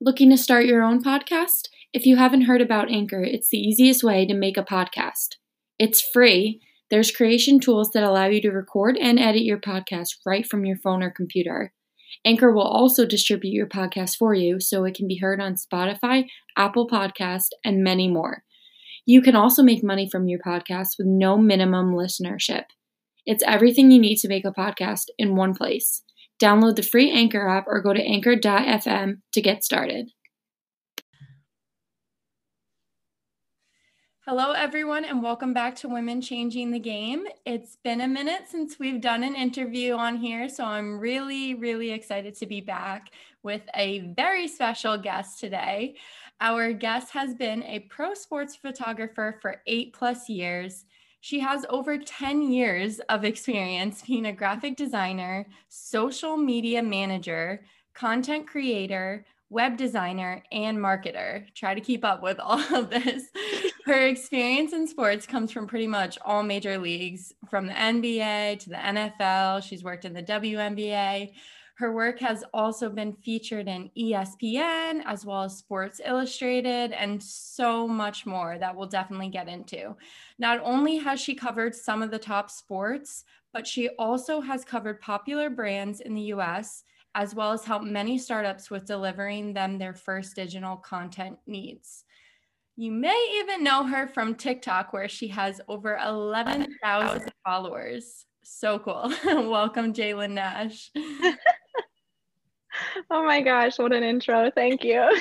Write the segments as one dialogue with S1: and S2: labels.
S1: Looking to start your own podcast? If you haven't heard about Anchor, it's the easiest way to make a podcast. It's free. There's creation tools that allow you to record and edit your podcast right from your phone or computer. Anchor will also distribute your podcast for you so it can be heard on Spotify, Apple Podcast, and many more. You can also make money from your podcast with no minimum listenership. It's everything you need to make a podcast in one place. Download the free Anchor app or go to anchor.fm to get started. Hello, everyone, and welcome back to Women Changing the Game. It's been a minute since we've done an interview on here, so I'm really, really excited to be back with a very special guest today. Our guest has been a pro sports photographer for eight plus years. She has over 10 years of experience being a graphic designer, social media manager, content creator, web designer, and marketer. Try to keep up with all of this. Her experience in sports comes from pretty much all major leagues, from the NBA to the NFL. She's worked in the WNBA. Her work has also been featured in ESPN as well as Sports Illustrated and so much more that we'll definitely get into. Not only has she covered some of the top sports, but she also has covered popular brands in the US as well as helped many startups with delivering them their first digital content needs. You may even know her from TikTok, where she has over 11,000 followers. So cool. Welcome, Jalen Nash.
S2: oh my gosh, what an intro. Thank you.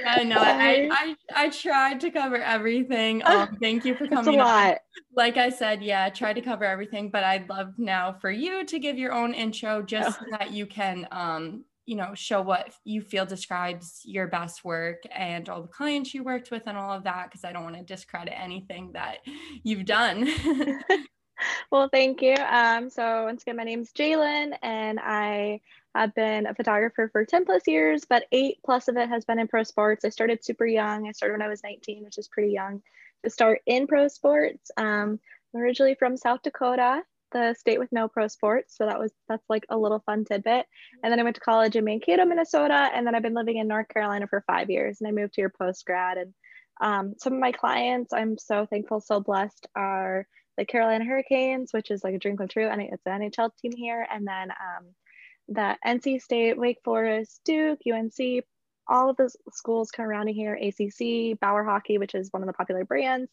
S1: yeah, no, I, I I tried to cover everything. Um, thank you for coming.
S2: It's a lot.
S1: On. Like I said, yeah, I tried to cover everything, but I'd love now for you to give your own intro just oh. so that you can um, you know, show what you feel describes your best work and all the clients you worked with and all of that, because I don't want to discredit anything that you've done.
S2: well, thank you. Um, so once again, my name is Jalen and I I've been a photographer for 10 plus years, but eight plus of it has been in pro sports. I started super young. I started when I was 19, which is pretty young to start in pro sports. Um, I'm originally from South Dakota, the state with no pro sports. So that was, that's like a little fun tidbit. And then I went to college in Mankato, Minnesota. And then I've been living in North Carolina for five years. And I moved here post grad. And um, some of my clients, I'm so thankful, so blessed, are the Carolina Hurricanes, which is like a dream come true. And it's an NHL team here. And then um, that NC State, Wake Forest, Duke, UNC, all of those schools of surrounding here, ACC, Bauer Hockey, which is one of the popular brands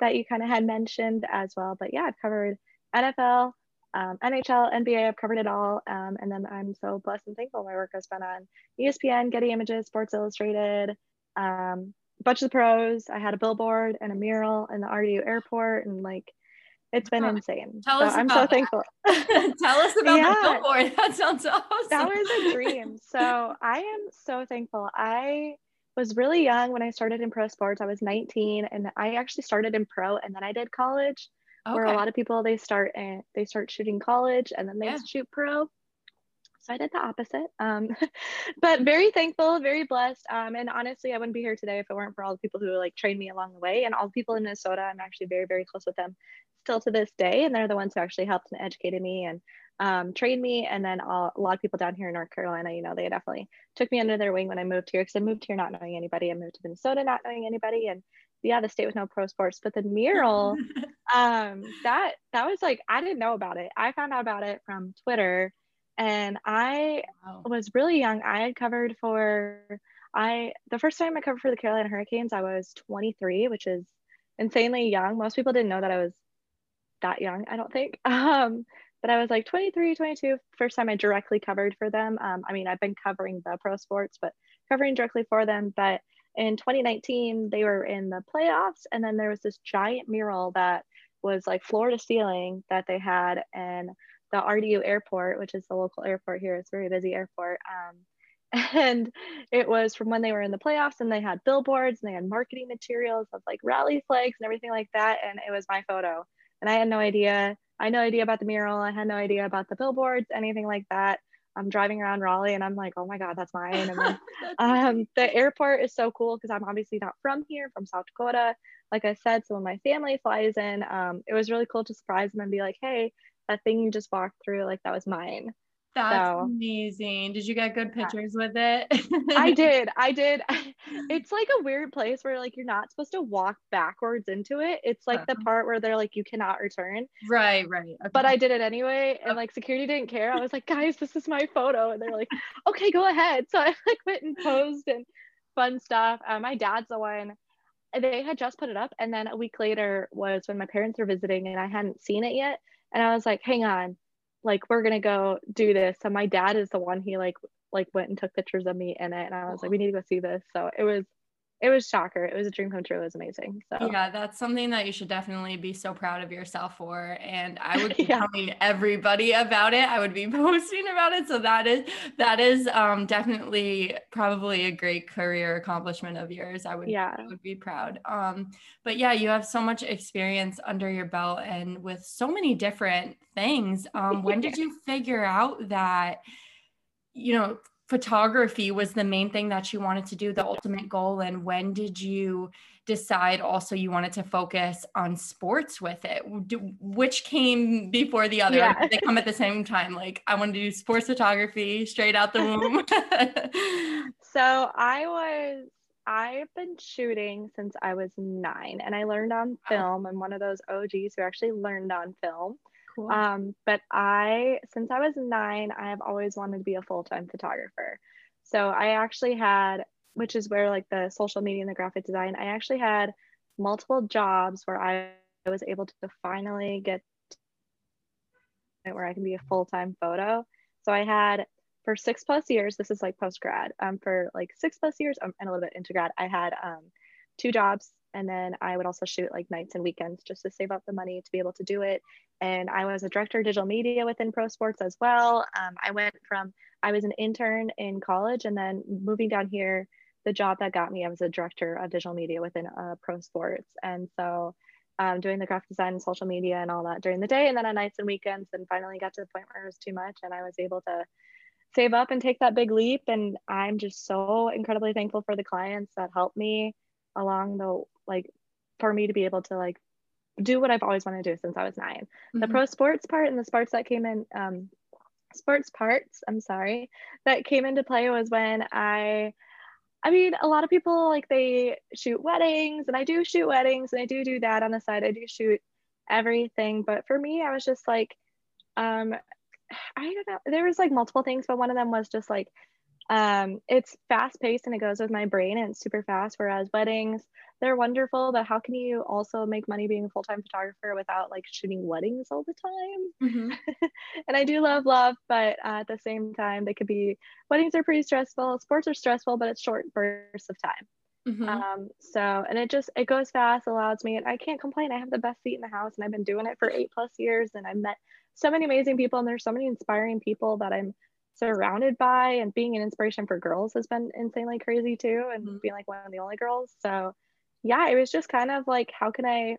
S2: that you kind of had mentioned as well. But yeah, I've covered NFL, um, NHL, NBA, I've covered it all. Um, and then I'm so blessed and thankful my work has been on ESPN, Getty Images, Sports Illustrated, um, a bunch of the pros. I had a billboard and a mural in the RDU airport and like it's been insane.
S1: Tell so us
S2: I'm so thankful.
S1: Tell us about yeah. the billboard. That sounds awesome.
S2: That was a dream. So I am so thankful. I was really young when I started in pro sports. I was 19 and I actually started in pro and then I did college. Okay. Where a lot of people they start and they start shooting college and then they yeah. shoot pro. So I did the opposite. Um, but very thankful, very blessed. Um, and honestly, I wouldn't be here today if it weren't for all the people who like trained me along the way and all the people in Minnesota. I'm actually very, very close with them still to this day. And they're the ones who actually helped and educated me and um, trained me. And then all, a lot of people down here in North Carolina, you know, they definitely took me under their wing when I moved here because I moved here not knowing anybody. I moved to Minnesota not knowing anybody. And yeah, the state with no pro sports, but the mural, um, that that was like I didn't know about it. I found out about it from Twitter and I wow. was really young. I had covered for I the first time I covered for the Carolina Hurricanes, I was 23, which is insanely young. Most people didn't know that I was that young, I don't think. Um, but I was like 23, 22, first time I directly covered for them. Um, I mean, I've been covering the pro sports, but covering directly for them. But in 2019, they were in the playoffs, and then there was this giant mural that was like floor to ceiling that they had, and the RDU airport, which is the local airport here, it's a very busy airport. Um, and it was from when they were in the playoffs and they had billboards and they had marketing materials of like rally flags and everything like that and it was my photo and i had no idea. I had no idea about the mural. I had no idea about the billboards anything like that. I'm driving around raleigh and i'm like oh my god that's mine. And then, um, the airport is so cool because i'm obviously not from here from south dakota like i said so when my family flies in um, it was really cool to surprise them and be like hey that thing you just walked through like that was mine
S1: that's so, amazing. Did you get good pictures yeah. with it?
S2: I did. I did. It's like a weird place where like you're not supposed to walk backwards into it. It's like uh-huh. the part where they're like you cannot return.
S1: Right, right.
S2: Okay. But I did it anyway and like security didn't care. I was like, "Guys, this is my photo." And they're like, "Okay, go ahead." So I like went and posed and fun stuff. Uh, my dad's the one they had just put it up and then a week later was when my parents were visiting and I hadn't seen it yet and I was like, "Hang on like we're gonna go do this. And my dad is the one he like like went and took pictures of me in it. And i was like we need to go see this. So it was it was shocker. It was a dream come true. It was amazing. So
S1: yeah that's something that you should definitely be so proud of yourself for and i would be yeah. telling everybody about it. I would be posting about it. So that is that is um, definitely probably a great career accomplishment of yours. I would yeah. I would be proud. Um, but yeah you have so much experience under your belt and with so many different things. Um, when did you figure out that you know photography was the main thing that you wanted to do, the ultimate goal? And when did you decide also you wanted to focus on sports with it? Which came before the other? Yeah. They come at the same time. Like, I wanted to do sports photography straight out the womb.
S2: so I was. I've been shooting since I was nine and I learned on film. I'm one of those OGs who actually learned on film. Cool. Um, but I, since I was nine, I have always wanted to be a full time photographer. So I actually had, which is where like the social media and the graphic design, I actually had multiple jobs where I was able to finally get where I can be a full time photo. So I had for six plus years, this is like post grad, um, for like six plus years um, and a little bit into grad, I had um, two jobs and then I would also shoot like nights and weekends just to save up the money to be able to do it. And I was a director of digital media within pro sports as well. Um, I went from, I was an intern in college and then moving down here, the job that got me, I was a director of digital media within uh, pro sports. And so um, doing the graphic design and social media and all that during the day and then on nights and weekends and finally got to the point where it was too much and I was able to save up and take that big leap. And I'm just so incredibly thankful for the clients that helped me along the like for me to be able to like do what I've always wanted to do since I was 9 mm-hmm. The pro sports part and the sports that came in, um, sports parts, I'm sorry, that came into play was when I, I mean, a lot of people like they shoot weddings and I do shoot weddings and I do do that on the side. I do shoot everything. But for me, I was just like, um, I don't know. There was like multiple things, but one of them was just like um, it's fast paced and it goes with my brain and it's super fast. Whereas weddings, they're wonderful, but how can you also make money being a full time photographer without like shooting weddings all the time? Mm-hmm. and I do love love, but uh, at the same time, they could be weddings are pretty stressful. Sports are stressful, but it's short bursts of time. Mm-hmm. Um, so, and it just, it goes fast, allows me, and I can't complain. I have the best seat in the house and I've been doing it for eight plus years and I've met so many amazing people and there's so many inspiring people that I'm surrounded by and being an inspiration for girls has been insanely crazy too and mm-hmm. being like one of the only girls so yeah it was just kind of like how can i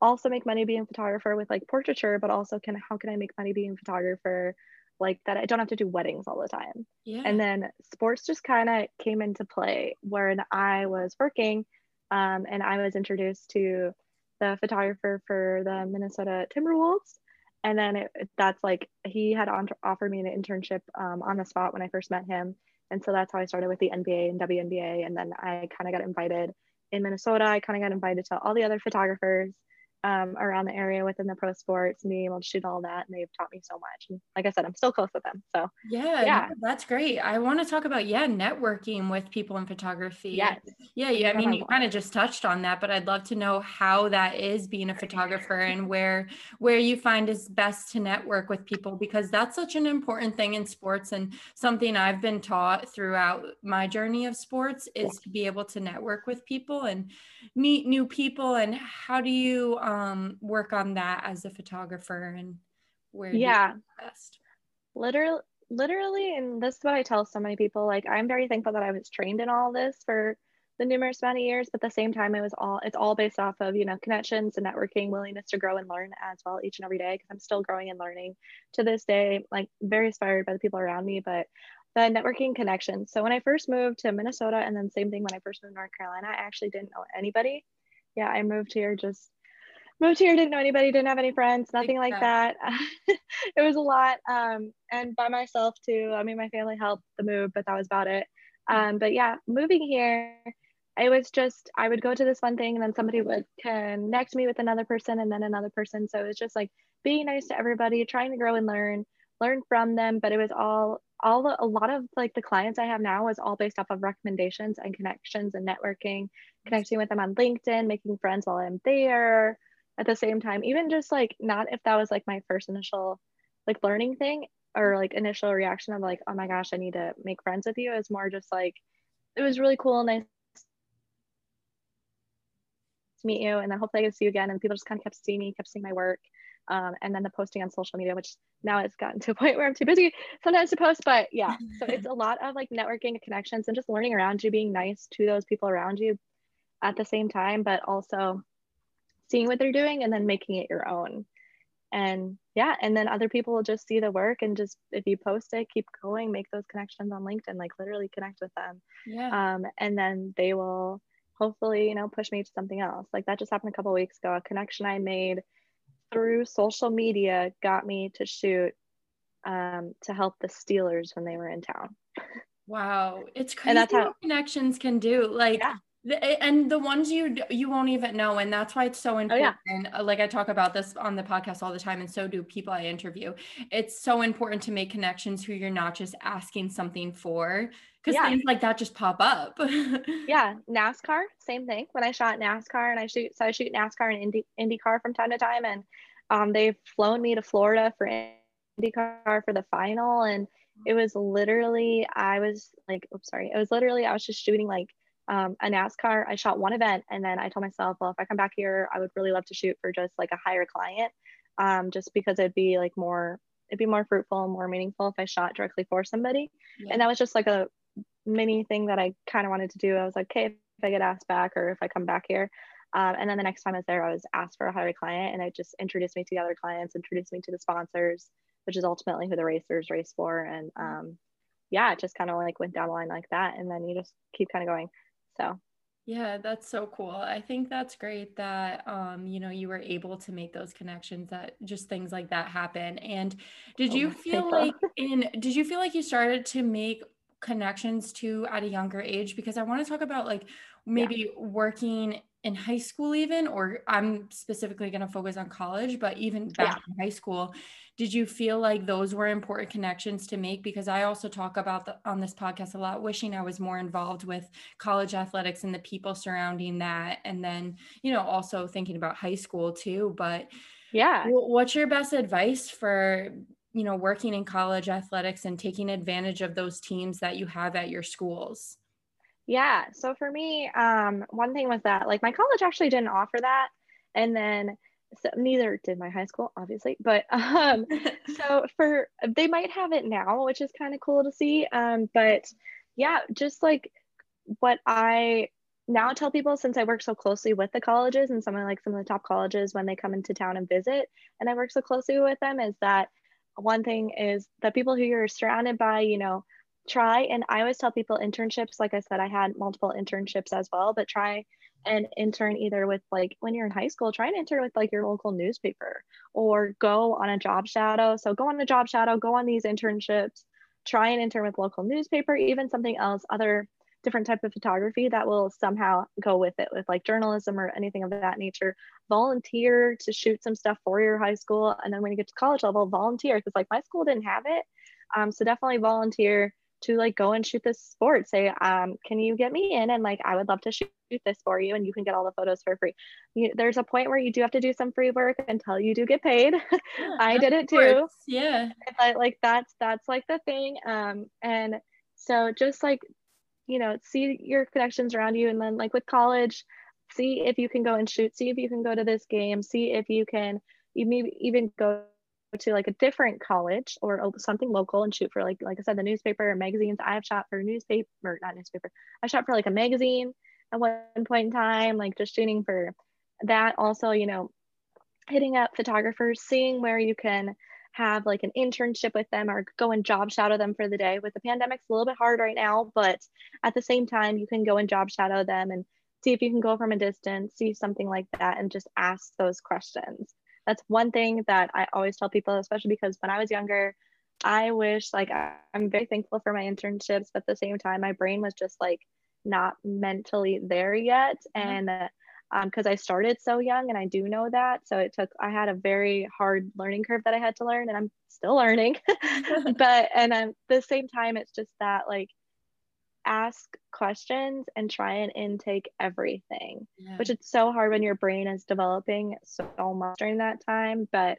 S2: also make money being a photographer with like portraiture but also can how can i make money being a photographer like that i don't have to do weddings all the time yeah. and then sports just kind of came into play when i was working um, and i was introduced to the photographer for the minnesota timberwolves and then it, that's like he had on, offered me an internship um, on the spot when I first met him, and so that's how I started with the NBA and WNBA, and then I kind of got invited in Minnesota. I kind of got invited to all the other photographers um, around the area within the pro sports and being able to shoot all that. And they've taught me so much. And like I said, I'm still close with them. So
S1: yeah, yeah, that's great. I want to talk about yeah, networking with people in photography.
S2: Yes.
S1: Yeah, yeah. I mean, you kind of just touched on that, but I'd love to know how that is being a photographer and where where you find is best to network with people because that's such an important thing in sports and something I've been taught throughout my journey of sports is to be able to network with people and meet new people and how do you um, Um, work on that as a photographer and where
S2: yeah best literally literally, and this is what I tell so many people, like I'm very thankful that I was trained in all this for the numerous amount of years, but at the same time, it was all it's all based off of you know connections and networking, willingness to grow and learn as well each and every day. Because I'm still growing and learning to this day, like very inspired by the people around me, but the networking connections. So when I first moved to Minnesota, and then same thing when I first moved to North Carolina, I actually didn't know anybody. Yeah, I moved here just moved here, didn't know anybody, didn't have any friends, nothing like that. it was a lot, um, and by myself too. I mean, my family helped the move, but that was about it. Um, but yeah, moving here it was just I would go to this one thing and then somebody would connect me with another person and then another person. So it was just like being nice to everybody, trying to grow and learn, learn from them. But it was all all the, a lot of like the clients I have now was all based off of recommendations and connections and networking, connecting with them on LinkedIn, making friends while I'm there. At the same time, even just like not if that was like my first initial like learning thing or like initial reaction of like, oh my gosh, I need to make friends with you is more just like it was really cool, nice to meet you. And then hopefully I get see you again. And people just kind of kept seeing me, kept seeing my work. Um, and then the posting on social media, which now it's gotten to a point where I'm too busy sometimes to post. But yeah, so it's a lot of like networking connections and just learning around you, being nice to those people around you at the same time, but also seeing what they're doing and then making it your own. And yeah, and then other people will just see the work and just if you post it, keep going, make those connections on LinkedIn, like literally connect with them. Yeah. Um, and then they will hopefully, you know, push me to something else. Like that just happened a couple weeks ago. A connection I made through social media got me to shoot um, to help the Steelers when they were in town.
S1: Wow, it's crazy and that's how, what connections can do. Like yeah and the ones you you won't even know and that's why it's so important oh, yeah. Uh, like i talk about this on the podcast all the time and so do people i interview it's so important to make connections who you're not just asking something for because yeah. things like that just pop up
S2: yeah nascar same thing when i shot nascar and i shoot so i shoot nascar and Indy, indycar from time to time and um, they've flown me to florida for indycar for the final and it was literally i was like oops sorry it was literally i was just shooting like um, a NASCAR. I shot one event and then I told myself, well, if I come back here, I would really love to shoot for just like a higher client, um, just because it'd be like more, it'd be more fruitful and more meaningful if I shot directly for somebody. Yeah. And that was just like a mini thing that I kind of wanted to do. I was like, okay, if I get asked back or if I come back here. Um, and then the next time I was there, I was asked for a higher client and it just introduced me to the other clients, introduced me to the sponsors, which is ultimately who the racers race for. And um, yeah, it just kind of like went down the line like that. And then you just keep kind of going. So
S1: yeah, that's so cool. I think that's great that um, you know, you were able to make those connections that just things like that happen. And did oh, you feel like in did you feel like you started to make connections to at a younger age because I want to talk about like maybe yeah. working in high school even or i'm specifically going to focus on college but even back yeah. in high school did you feel like those were important connections to make? Because i also talk about the, on this podcast a lot wishing i was more involved with college athletics and the people surrounding that and then you know also thinking about high school too but
S2: yeah.
S1: what's your best advice for you know working in college athletics and taking advantage of those teams that you have at your schools
S2: yeah. So for me, um, one thing was that like my college actually didn't offer that. And then so neither did my high school, obviously. But um, so for they might have it now, which is kind of cool to see. Um, but yeah, just like what I now tell people since I work so closely with the colleges and some of like some of the top colleges when they come into town and visit, and I work so closely with them is that one thing is the people who you're surrounded by, you know, try and I always tell people internships, like I said, I had multiple internships as well, but try and intern either with like when you're in high school, try and intern with like your local newspaper or go on a job shadow. So go on a job shadow, go on these internships, try and intern with local newspaper, even something else, other different type of photography that will somehow go with it with like journalism or anything of that nature volunteer to shoot some stuff for your high school and then when you get to college level volunteer because like my school didn't have it um, so definitely volunteer to like go and shoot this sport say um can you get me in? And like i would love to shoot this for you and you can get all the photos for free. You, there's a point where you do have to do some free work until you do get paid. Yeah, i did it too.
S1: Yeah.
S2: But like that's that's like the thing um and so just like you know see your connections around you and then like with college see if you can go and shoot see if you can go to this game see if you can you maybe even go to like a different college or oh, something local and shoot for like like I said the newspaper or magazines. I have shot for newspaper or not newspaper. I shot for like a magazine at one point in time, like just shooting for that. Also, you know, hitting up photographers, seeing where you can have like an internship with them or go and job shadow them for the day. With the pandemic, it's a little bit hard right now, but at the same time, you can go and job shadow them and see if you can go from a distance, see something like that, and just ask those questions. That's one thing that I always tell people, especially because when I was younger, I wish like I'm very thankful for my internships, but at the same time, my brain was just like not mentally there yet. Mm-hmm. And because um, I started so young and I do know that. So it took, I had a very hard learning curve that I had to learn and I'm still learning. but, and I'm, at the same time, it's just that like ask questions and try and intake everything, yeah. which it's so hard when your brain is developing so much during that time. But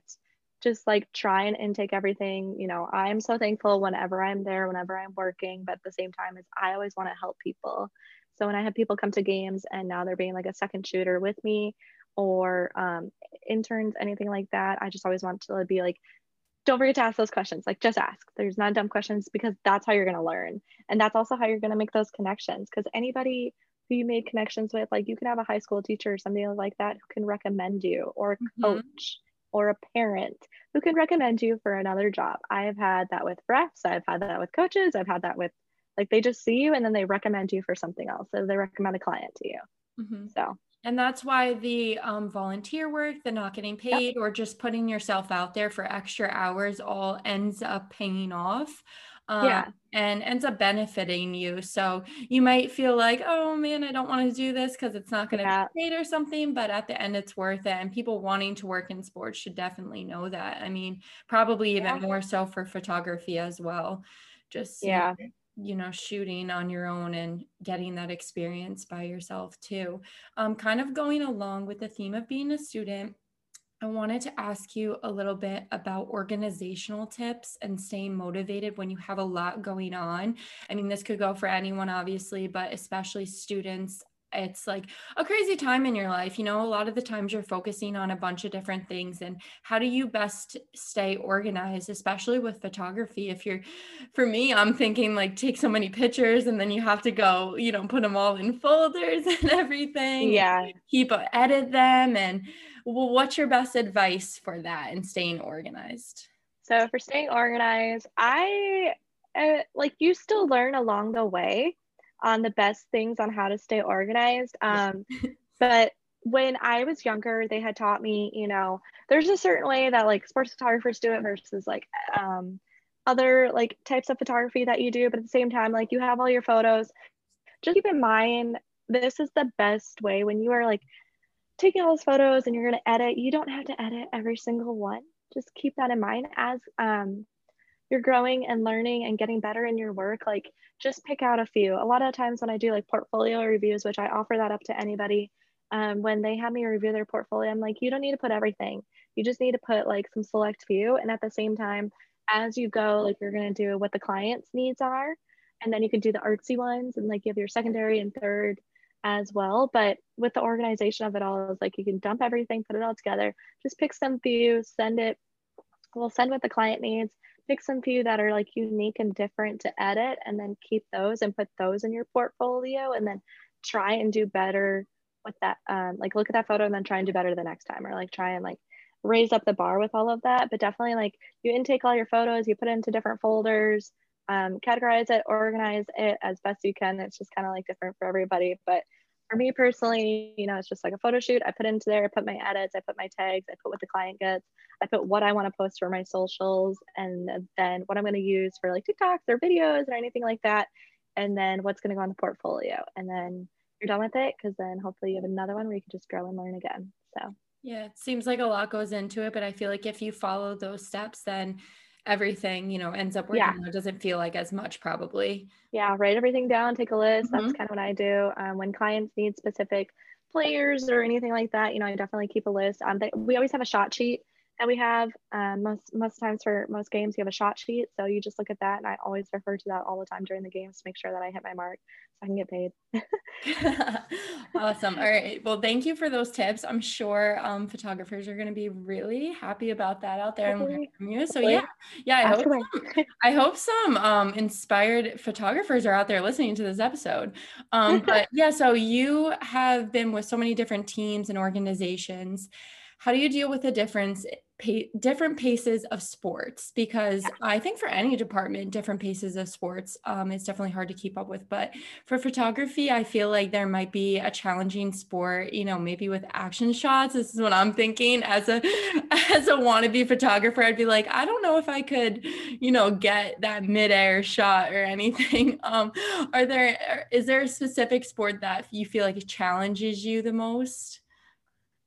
S2: just like try and intake everything. You know, I'm so thankful whenever I'm there, whenever I'm working, but at the same time, is I always want to help people. So when I have people come to games and now they're being like a second shooter with me or um, interns, anything like that, I just always want to be like, don't forget to ask those questions. Like just ask. There's not dumb questions because that's how you're going to learn. And that's also how you're going to make those connections. Because anybody who you made connections with, like you can have a high school teacher or something like that who can recommend you or a mm-hmm. coach or a parent who can recommend you for another job. I've had that with refs. I've had that with coaches. I've had that with like they just see you and then they recommend you for something else. So they recommend a client to you. Mm-hmm. So
S1: and that's why the um, volunteer work, the not getting paid, yep. or just putting yourself out there for extra hours all ends up paying off. Um, yeah. And ends up benefiting you. So you might feel like, oh man, I don't want to do this because it's not going to yeah. be paid or something. But at the end, it's worth it. And people wanting to work in sports should definitely know that. I mean, probably even yeah. more so for photography as well. Just
S2: yeah
S1: you know shooting on your own and getting that experience by yourself too um, kind of going along with the theme of being a student I wanted to ask you a little bit about organizational tips and staying motivated when you have a lot going on. I mean, this could go for anyone, obviously, but especially students it's like a crazy time in your life. You know, a lot of the times you're focusing on a bunch of different things. And how do you best stay organized, especially with photography? If you're, for me, I'm thinking like take so many pictures and then you have to go, you know, put them all in folders and everything.
S2: Yeah.
S1: Keep, edit them. And well, what's your best advice for that and staying organized?
S2: So, for staying organized, I uh, like you still learn along the way on the best things on how to stay organized. Um, but when I was younger, they had taught me, you know, there's a certain way that like sports photographers do it versus like um, other like types of photography that you do. But at the same time, like you have all your photos. Just keep in mind, this is the best way when you are like taking all those photos and you're going to edit. You don't have to edit every single one. Just keep that in mind as um, you're growing and learning and getting better in your work, like just pick out a few. A lot of times when I do like portfolio reviews, which I offer that up to anybody, um, when they have me review their portfolio, I'm like, you don't need to put everything. You just need to put like some select few. And at the same time, as you go, like you're going to do what the client's needs are. And then you can do the artsy ones and like have your secondary and third as well. But with the organization of it all, is like you can dump everything, put it all together, just pick some few, send it. We'll send what the client needs pick some few that are like unique and different to edit and then keep those and put those in your portfolio and then try and do better with that um, like look at that photo and then try and do better the next time or like try and like raise up the bar with all of that. But definitely like you intake all your photos you put it into different folders um, categorize it organize it as best you can. It's just kind of like different for everybody. But for me personally, you know, it's just like a photo shoot. I put into there, I put my edits, I put my tags, I put what the client gets, I put what I want to post for my socials, and then what I'm going to use for like TikToks or videos or anything like that. And then what's going to go on the portfolio. And then you're done with it because then hopefully you have another one where you can just grow and learn again. So,
S1: yeah, it seems like a lot goes into it, but I feel like if you follow those steps, then everything you know ends up working yeah. it doesn't feel like as much probably
S2: yeah write everything down take a list mm-hmm. that's kind of what i do um, when clients need specific players or anything like that you know i definitely keep a list um, they, we always have a shot sheet and we have um, most most times for most games you have a shot sheet. So you just look at that and i always refer to that all the time during the games to make sure that i hit my mark so i can get paid.
S1: Awesome. All right. Well thank you for those tips. I'm sure um, photographers are going to be really happy about that out there Hopefully. and learn from you so Hopefully. yeah. Yeah i hope some, i hope some um, inspired photographers are out there listening to this episode. Um, but yeah so you have been with so many different teams and organizations. How do you deal with the difference pa- different paces of sports because yeah. I think for any department, different paces of sports um, is definitely hard to keep up with. But for photography, I feel like there might be a challenging sport, you know, maybe with action shots. This is what I'm thinking as a as a wannabe photographer. I'd be like, I don't know if I could, you know, get that midair shot or anything. Um, are there is there a specific sport that you feel like challenges you the most?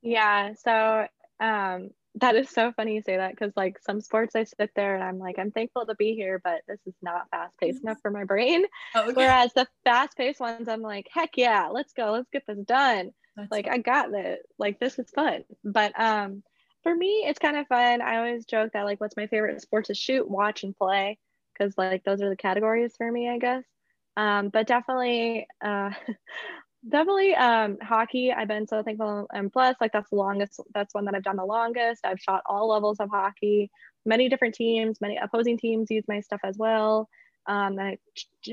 S2: Yeah. So um, that is so funny you say that because like some sports I sit there and I'm like, I'm thankful to be here, but this is not fast paced enough for my brain. Oh, okay. Whereas the fast paced ones, I'm like, heck yeah, let's go, let's get this done. That's like. I got this. Like this is fun. But um for me, it's kind of fun. I always joke that like what's my favorite sport to shoot, watch, and play. Cause like those are the categories for me, I guess. Um, but definitely uh definitely um hockey i've been so thankful and blessed like that's the longest that's one that i've done the longest. I've shot all levels of hockey many different teams many opposing teams use my stuff as well. Um i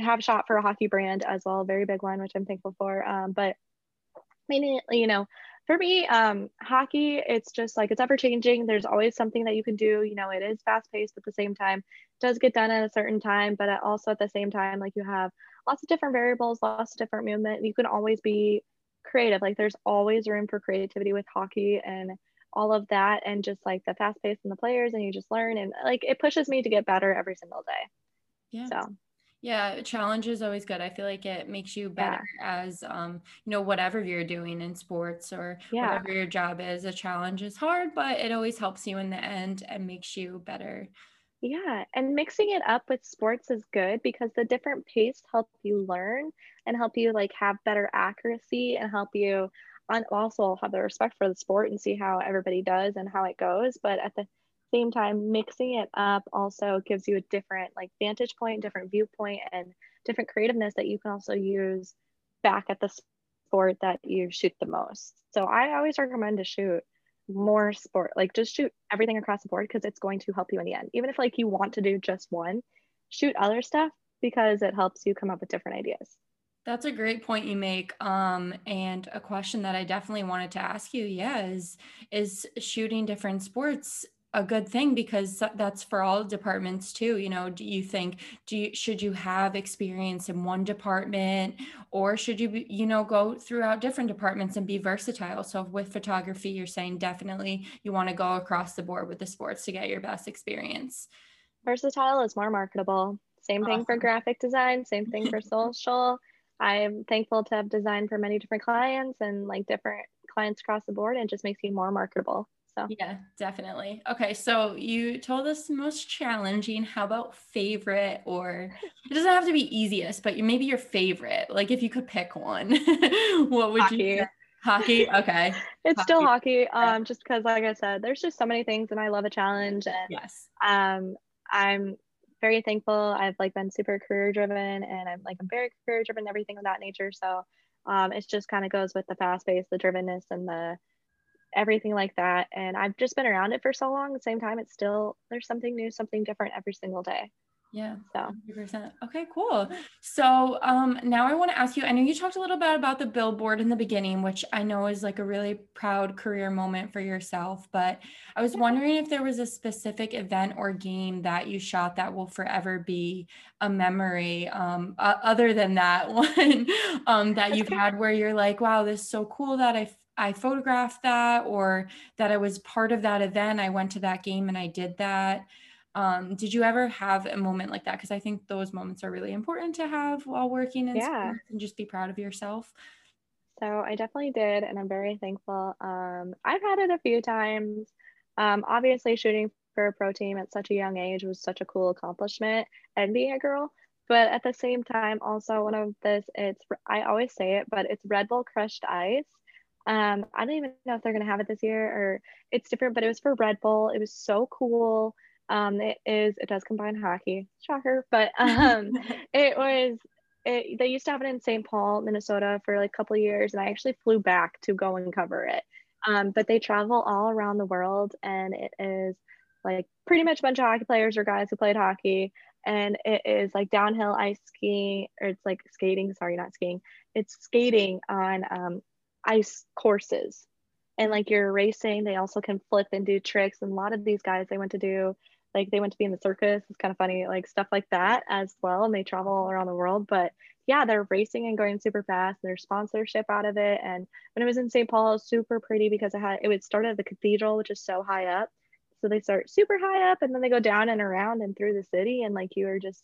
S2: have shot for a hockey brand as well very big one which i'm thankful for. Um but mainly you know for me um hockey it's just like it's ever changing there's always something that you can do. You know it is fast paced at the same time. Does get done at a certain time but also at the same time like you have lots of different variables, lots of different movement. You can always be creative. Like there's always room for creativity with hockey and all of that and just like the fast pace and the players and you just learn and like it pushes me to get better every single day.
S1: Yeah. So yeah, challenge is always good. I feel like it makes you better yeah. as um, you know, whatever you're doing in sports or yeah. whatever your job is. A challenge is hard, but it always helps you in the end and makes you better.
S2: Yeah, and mixing it up with sports is good because the different pace help you learn and help you like have better accuracy and help you on also have the respect for the sport and see how everybody does and how it goes. But at the same time, mixing it up also gives you a different like vantage point, different viewpoint, and different creativeness that you can also use back at the sport that you shoot the most. So I always recommend to shoot more sport like just shoot everything across the board because it's going to help you in the end. Even if like you want to do just one shoot other stuff because it helps you come up with different ideas.
S1: That's a great point you make um, and a question that i definitely wanted to ask you yeah is is shooting different sports a good thing because that's for all departments too you know do you think do you should you have experience in one department? Or should you be, you know go throughout different departments and be versatile? So with photography you're saying definitely you want to go across the board with the sports to get your best experience.
S2: Versatile is more marketable. Same thing awesome. for graphic design same thing for social. I'm thankful to have designed for many different clients and like different clients across the board and it just makes you more marketable so
S1: yeah, definitely. Okay, so you told us most challenging. How about favorite or it doesn't have to be easiest, but maybe your favorite. Like if you could pick one, what would hockey. you hockey? Okay.
S2: It's hockey. still hockey. Um, just because like I said, there's just so many things and I love a challenge and
S1: yes.
S2: um I'm very thankful. I've like been super career driven and I'm like I'm very career driven, everything of that nature. So um it just kind of goes with the fast pace, the drivenness and the everything like that. And I've just been around it for so long. At the same time, it's still, there's something new, something different every single day.
S1: Yeah. So 100%. Okay, cool. So um, now I want to ask you, I know you talked a little bit about the billboard in the beginning, which I know is like a really proud career moment for yourself, but I was wondering if there was a specific event or game that you shot that will forever be a memory um, uh, other than that one um, that you've had where you're like, wow, this is so cool that I I photographed that or that I was part of that event. I went to that game and I did that. Um, did you ever have a moment like that? Because I think those moments are really important to have while working in yeah. sports and just be proud of yourself.
S2: So I definitely did, and I'm very thankful. Um, I've had it a few times. Um, obviously, shooting for a pro team at such a young age was such a cool accomplishment, and being a girl. But at the same time, also one of this, it's I always say it, but it's Red Bull Crashed Ice Um, I don't even know if they're gonna have it this year or it's different, but it was for Red Bull. It was so cool. Um, it is it does combine hockey, shocker, but um, it was it, they used to have it in St. Paul, Minnesota for like a couple years, and I actually flew back to go and cover it. Um, but they travel all around the world, and it is like pretty much a bunch of hockey players or guys who played hockey, and it is like downhill ice skiing, or it's like skating. Sorry, not skiing. It's skating on um, ice courses, and like you're racing. They also can flip and do tricks, and a lot of these guys they went to do like they went to be in the circus. It's kind of funny like stuff like that as well. And they travel all around the world. But yeah they're racing and going super fast. There's sponsorship out of it. And when it was in st paul it was super pretty because it had it would start at the cathedral which is so high up. So they start super high up and then they go down and around and through the city. And like you are just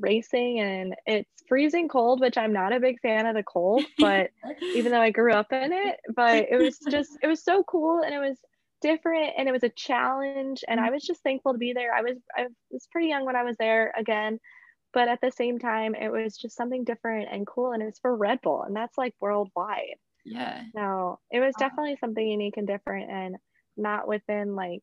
S2: racing and it's freezing cold which i'm not a big fan of the cold but even though i grew up in it but it was just it was so cool and it was different and it was a challenge and I was just thankful to be there. I was I was pretty young when I was there again, but at the same time it was just something different and cool and it was for Red Bull and that's like worldwide.
S1: Yeah.
S2: So it was definitely something unique and different and not within like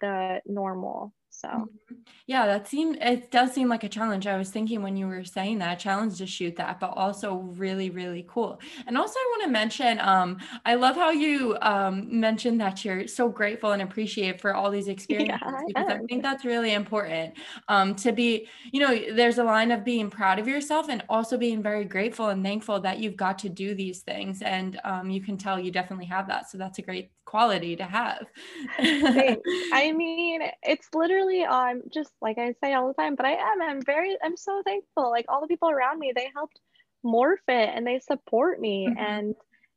S2: the normal so mm-hmm.
S1: yeah, that seemed it does seem like a challenge. I was thinking when you were saying that challenge to shoot that, but also really, really cool. And also I want to mention, um, I love how you um mentioned that you're so grateful and appreciative for all these experiences yeah, because I, I think that's really important. Um, to be, you know, there's a line of being proud of yourself and also being very grateful and thankful that you've got to do these things. And um, you can tell you definitely have that. So that's a great quality to have.
S2: I mean, it's literally I'm just like I say all the time, but I am. I'm very I'm so thankful. Like all the people around me, they helped morph it and they support me. Mm-hmm. And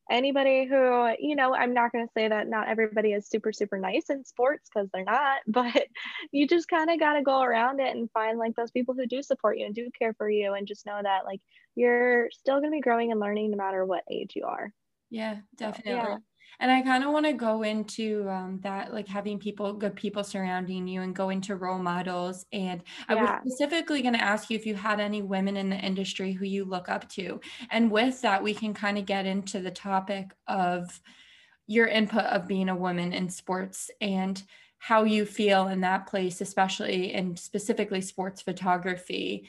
S2: anybody who, you know, I'm not gonna say that not everybody is super, super nice in sports because they're not, but you just kind of gotta go around it and find like those people who do support you and do care for you and just know that like you're still gonna be growing and learning no matter what age you are.
S1: Yeah, definitely. Yeah and i kind of want to go into um, that like having people good people surrounding you and go into role models. And yeah. i was specifically going to ask you if you had any women in the industry who you look up to. And with that we can kind of get into the topic of your input of being a woman in sports and how you feel in that place especially and specifically sports photography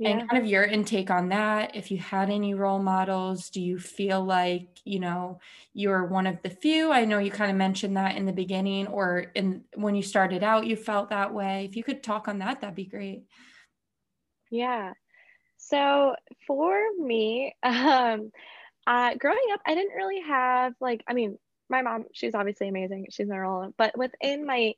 S1: yeah. and kind of your intake on that if you had any role models do you feel like you know you're one of the few? I know you kind of mentioned that in the beginning or in when you started out you felt that way. If you could talk on that that'd be great.
S2: Yeah. So for me um uh growing up i didn't really have like i mean my mom she's obviously amazing. She's in role but within my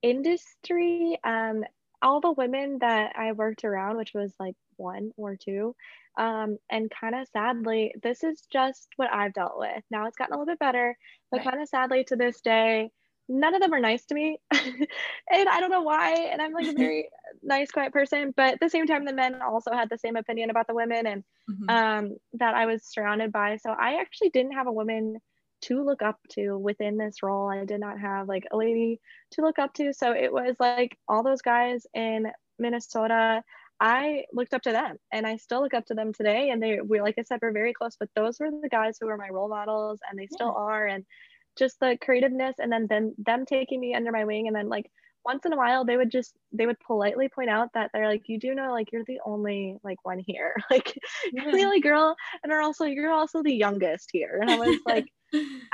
S2: industry um all the women that I worked around, which was like one or two, um, and kind of sadly, this is just what I've dealt with. Now it's gotten a little bit better, but right. kind of sadly to this day, none of them are nice to me. and I don't know why. And I'm like a very nice, quiet person. But at the same time, the men also had the same opinion about the women and mm-hmm. um, that I was surrounded by. So I actually didn't have a woman to look up to within this role. I did not have like a lady to look up to. So it was like all those guys in Minnesota. I looked up to them and I still look up to them today. And they we like I said, we're very close, but those were the guys who were my role models and they still yeah. are. And just the creativeness and then them them taking me under my wing and then like once in a while they would just they would politely point out that they're like you do know like you're the only like one here like yeah. you're the only girl and are also you're also the youngest here and i was like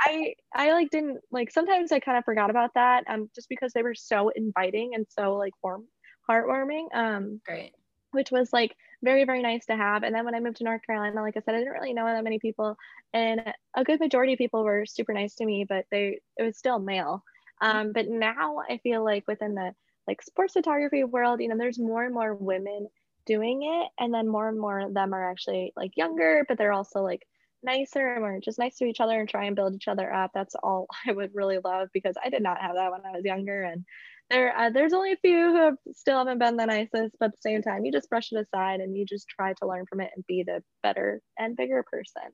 S2: i i like didn't like sometimes i kind of forgot about that um just because they were so inviting and so like warm heartwarming um
S1: great
S2: which was like very very nice to have and then when i moved to north carolina like i said i didn't really know that many people and a good majority of people were super nice to me but they it was still male um, but now I feel like within the like sports photography world, you know, there's more and more women doing it, and then more and more of them are actually like younger, but they're also like nicer and we're just nice to each other and try and build each other up. That's all I would really love because I did not have that when I was younger, and there uh, there's only a few who have still haven't been the nicest, but at the same time, you just brush it aside and you just try to learn from it and be the better and bigger person.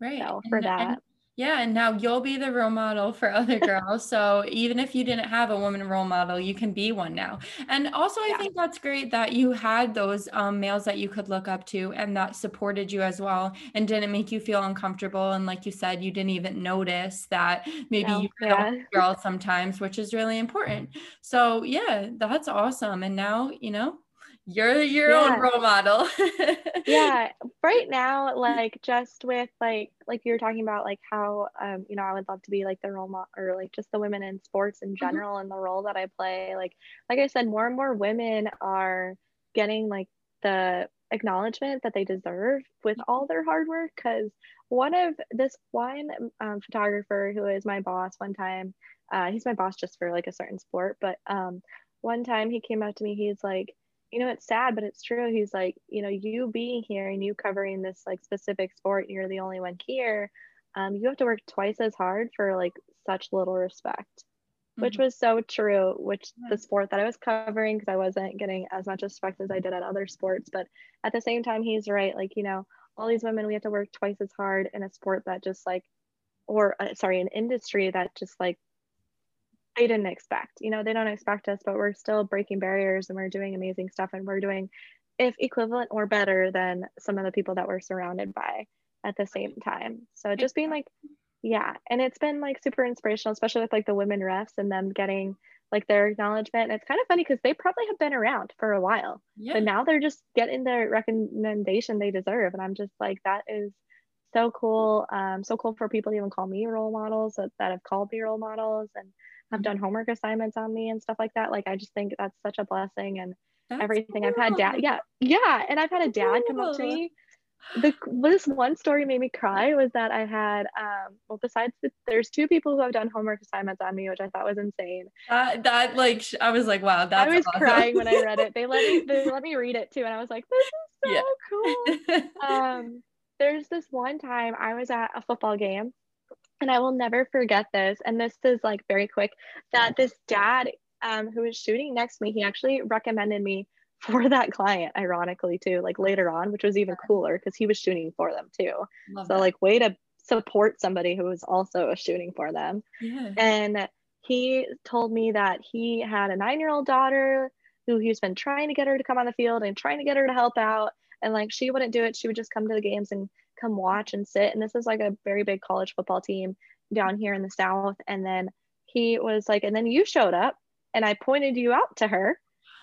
S1: Right.
S2: So for
S1: and,
S2: that.
S1: And- Yeah, and now you'll be the role model for other girls. so even if you didn't have a woman role model, you can be one now. And also, I yeah. think that's great that you had those um, males that you could look up to and that supported you as well and didn't make you feel uncomfortable. And like you said, you didn't even notice that maybe no, you feel yeah. girl sometimes, which is really important. So yeah, that's awesome. And now, you know, you're your yeah. own role model
S2: yeah right now like just with like like you were talking about like how um you know i would love to be like the role model or like just the women in sports in mm-hmm. general mm-hmm. and the role that i play like like i said more and more women are getting like the acknowledgement that they deserve with all mm-hmm. their hard work because one of this one um, photographer who is my boss one time uh, he's my boss just for like a certain sport but um one time he came up to me he's like you know, it's sad, but it's true. He's like, you know, you being here and you covering this like specific sport, you're the only one here. Um, you have to work twice as hard for like such little respect, mm-hmm. which was so true. Which yeah. the sport that I was covering, because I wasn't getting as much respect as I did at other sports. But at the same time, he's right. Like, you know, all these women, we have to work twice as hard in a sport that just like, or uh, sorry, an industry that just like they didn't expect. You know, they don't expect us, but we're still breaking barriers and we're doing amazing stuff and we're doing if equivalent or better than some of the people that we're surrounded by at the same time. So just being like, yeah, and it's been like super inspirational, especially with like the women refs and them getting like their acknowledgement. And it's kind of funny because they probably have been around for a while, yeah. but now they're just getting the recommendation they deserve. And I'm just like, that is so cool. Um, so cool for people to even call me role models that, that have called me role models and have done homework assignments on me and stuff like that. Like I just think that's such a blessing and that's everything. Cool. I've had dad, yeah, yeah, and I've had a dad come up to me. The this one story made me cry was that I had um well besides the, there's two people who have done homework assignments on me, which I thought was insane.
S1: Uh, that like I was like, wow, that's
S2: I was
S1: awesome.
S2: crying when I read it. They let me they let me read it too, and I was like, this is so yeah. cool. um, there's this one time I was at a football game and I will never forget this. And this is like very quick that this dad um, who was shooting next to me, he actually recommended me for that client, ironically, too, like later on, which was even cooler because he was shooting for them too. Love so, that. like, way to support somebody who was also shooting for them. Yeah. And he told me that he had a nine year old daughter who he's been trying to get her to come on the field and trying to get her to help out. And like, she wouldn't do it. She would just come to the games and come watch and sit. And this is like a very big college football team down here in the South. And then he was like, and then you showed up and I pointed you out to her.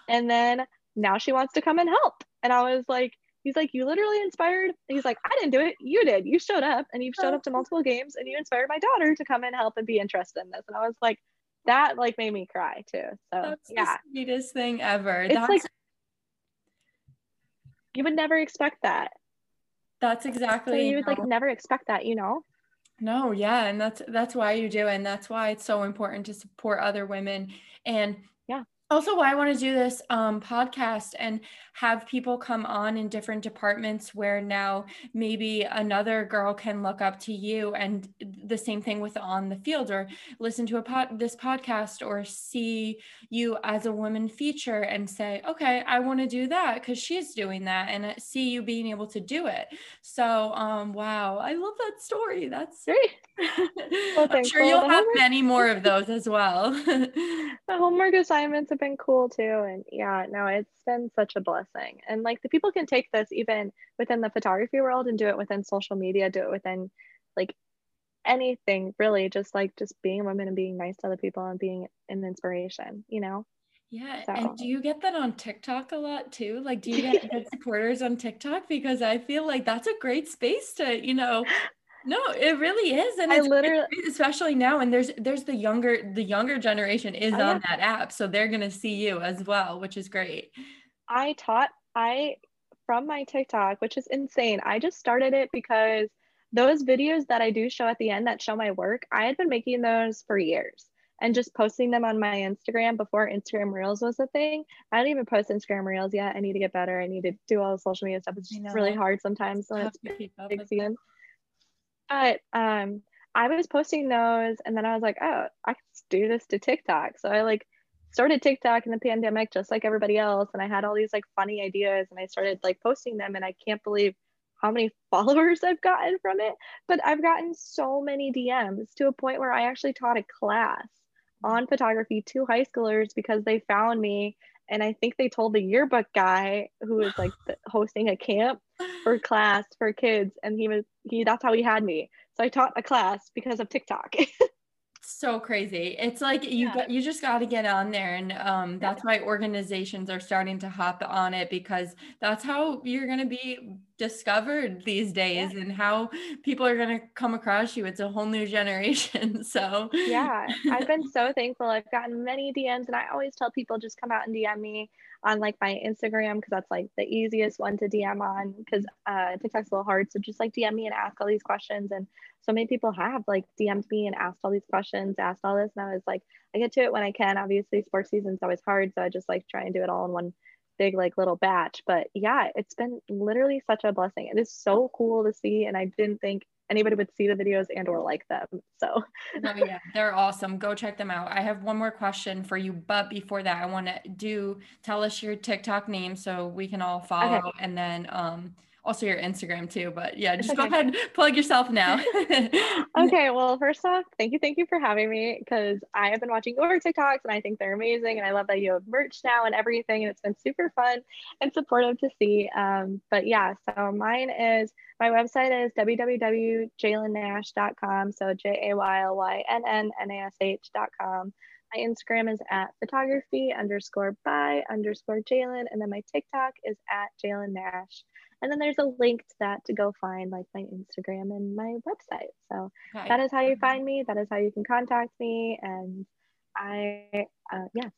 S2: And then now she wants to come and help. And I was like, he's like, you literally inspired. He's like, I didn't do it. You did. You showed up and you've showed up to oh. multiple games and you inspired my daughter to come and help and be interested in this. And I was like, that like made me cry too. So That's yeah.
S1: the sweetest thing ever.
S2: It's That's- like you would never expect that.
S1: That's exactly. So
S2: you would like never expect that, you know?
S1: No, yeah, and that's that's why you do, and that's why it's so important to support other women. And also why I want to do this um, podcast and have people come on in different departments where now maybe another girl can look up to you and the same thing with on the field or listen to a pod this podcast or see you as a woman feature and say okay I want to do that because she's doing that and see you being able to do it. So um wow I love that story that's
S2: great.
S1: Well, I'm sure you'll have many more of those as well.
S2: The homework assignments have been cool too. And yeah, no, it's been such a blessing. And like the people can take this even within the photography world and do it within social media, do it within like anything really, just like just being a woman and being nice to other people and being an inspiration, you know?
S1: Yeah. So. And do you get that on TikTok a lot too? Like, do you get good supporters on TikTok? Because I feel like that's a great space to, you know, no, it really is, and I it's literally, especially now, and there's there's the younger the younger generation is on that app, so they're gonna see you as well, which is great.
S2: I taught I from my TikTok, which is insane. I just started it because those videos that I do show at the end that show my work, I had been making those for years and just posting them on my Instagram before Instagram Reels was a thing. I don't even post Instagram Reels yet. I need to get better. I need to do all the social media stuff. It's just really hard sometimes. So it's big season. But um, I was posting those and then I was like, oh, I can do this to TikTok. So I like started TikTok in the pandemic just like everybody else. And I had all these like funny ideas and I started like posting them. And I can't believe how many followers I've gotten from it, but I've gotten so many DMs to a point where I actually taught a class on photography to high schoolers because they found me and I think they told the yearbook guy who was like hosting a camp for class for kids and he was he that's how he had me. So I taught a class because of TikTok.
S1: so crazy it's like you yeah. got, you just got to get on there and um, that's why organizations are starting to hop on it because that's how you're going to be discovered these days yeah. and how people are going to come across you it's a whole new generation so
S2: yeah i've been so thankful i've gotten many dms and i always tell people just come out and dm me on like my Instagram because that's like the easiest one to DM on because uh, TikTok's a little hard. So just like DM me and ask all these questions. And so many people have like DM'd me and asked all these questions, asked all this. And I was like, I get to it when I can. Obviously, sports season's always hard. So I just like try and do it all in one big like little batch. But yeah, it's been literally such a blessing. It is so cool to see. And I didn't think anybody would see the videos and or like them so
S1: oh, yeah they're awesome go check them out i have one more question for you but before that i want to do tell us your tiktok name so we can all follow okay. and then um also your Instagram too. But yeah, just okay. go ahead, plug yourself now.
S2: okay. Well, first off, thank you, thank you for having me because I have been watching your TikToks and I think they're amazing, and I love that you have merch now and everything, and it's been super fun and supportive to see. Um, but yeah, so mine is my website is www.jaylynnash.com. So J A Y L Y N N N A S H.com. My Instagram is at photography underscore by underscore Jaylynn. And then my TikTok is at Jaylynn Nash. And then there's a link to that to go find like my Instagram and my website. So okay. that is how you find me. That is how you can contact me. And I, uh, yeah.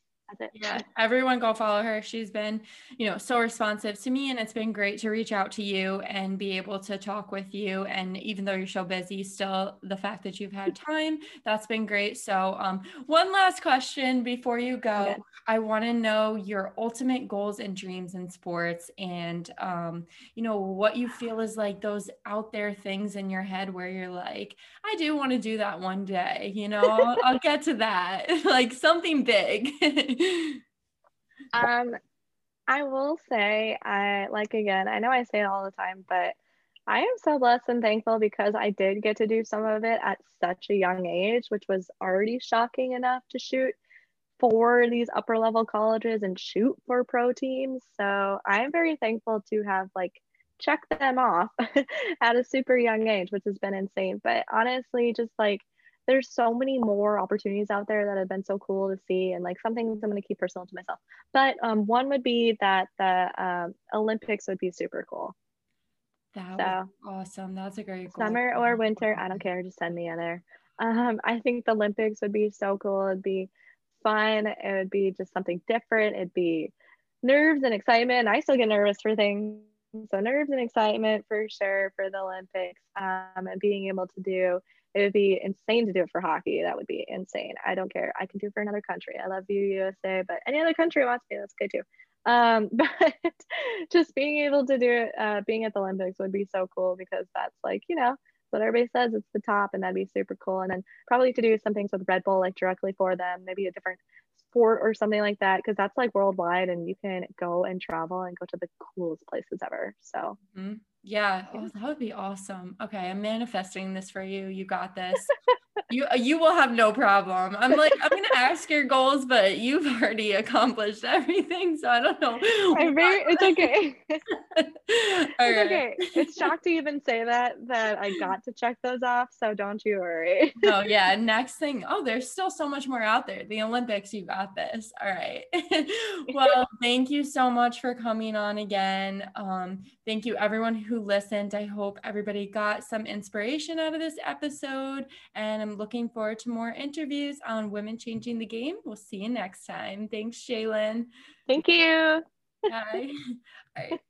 S1: Yeah, everyone go follow her. She's been, you know, so responsive to me, and it's been great to reach out to you and be able to talk with you. And even though you're so busy, still the fact that you've had time, that's been great. So, um, one last question before you go, okay. I want to know your ultimate goals and dreams in sports, and um, you know, what you feel is like those out there things in your head where you're like, I do want to do that one day. You know, I'll, I'll get to that, like something big.
S2: um, I will say, I like again, I know I say it all the time, but I am so blessed and thankful because I did get to do some of it at such a young age, which was already shocking enough to shoot for these upper level colleges and shoot for pro teams. So I am very thankful to have like checked them off at a super young age, which has been insane. But honestly, just like there's so many more opportunities out there that have been so cool to see and like some things i'm going to keep personal to myself. But um, one would be that the um, olympics would be super cool.
S1: That so, awesome. That's a great
S2: goal. summer or winter i don't care just send me in there. Um, i think the olympics would be so cool. It'd be fun. It would be just something different. It'd be nerves and excitement. I still get nervous for things. So nerves and excitement for sure for the olympics um, and being able to do it would be insane to do it for hockey. That would be insane. I don't care. I can do it for another country. I love you, USA, but any other country wants me, that's good too. Um, but just being able to do it, uh, being at the Olympics would be so cool because that's like, you know, what everybody says it's the top and that'd be super cool. And then probably to do some things with Red Bull, like directly for them, maybe a different sport or something like that, because that's like worldwide and you can go and travel and go to the coolest places ever. So,
S1: mm-hmm. Yeah, oh, that would be awesome. Okay, I'm manifesting this for you. You got this. you uh, you will have no problem. I'm like I'm gonna ask your goals, but you've already accomplished everything, so I don't know.
S2: I'm very. It's okay. it's right. okay. It's shocked to even say that that I got to check those off. So don't you worry.
S1: oh yeah. Next thing. Oh, there's still so much more out there. The Olympics. You got this. All right. well, thank you so much for coming on again. Um, thank you everyone who who listened. I hope everybody got some inspiration out of this episode. And I'm looking forward to more interviews on women changing the game. We'll see you next time. Thanks, Jaylynn.
S2: Thank you.
S1: Bye. All right.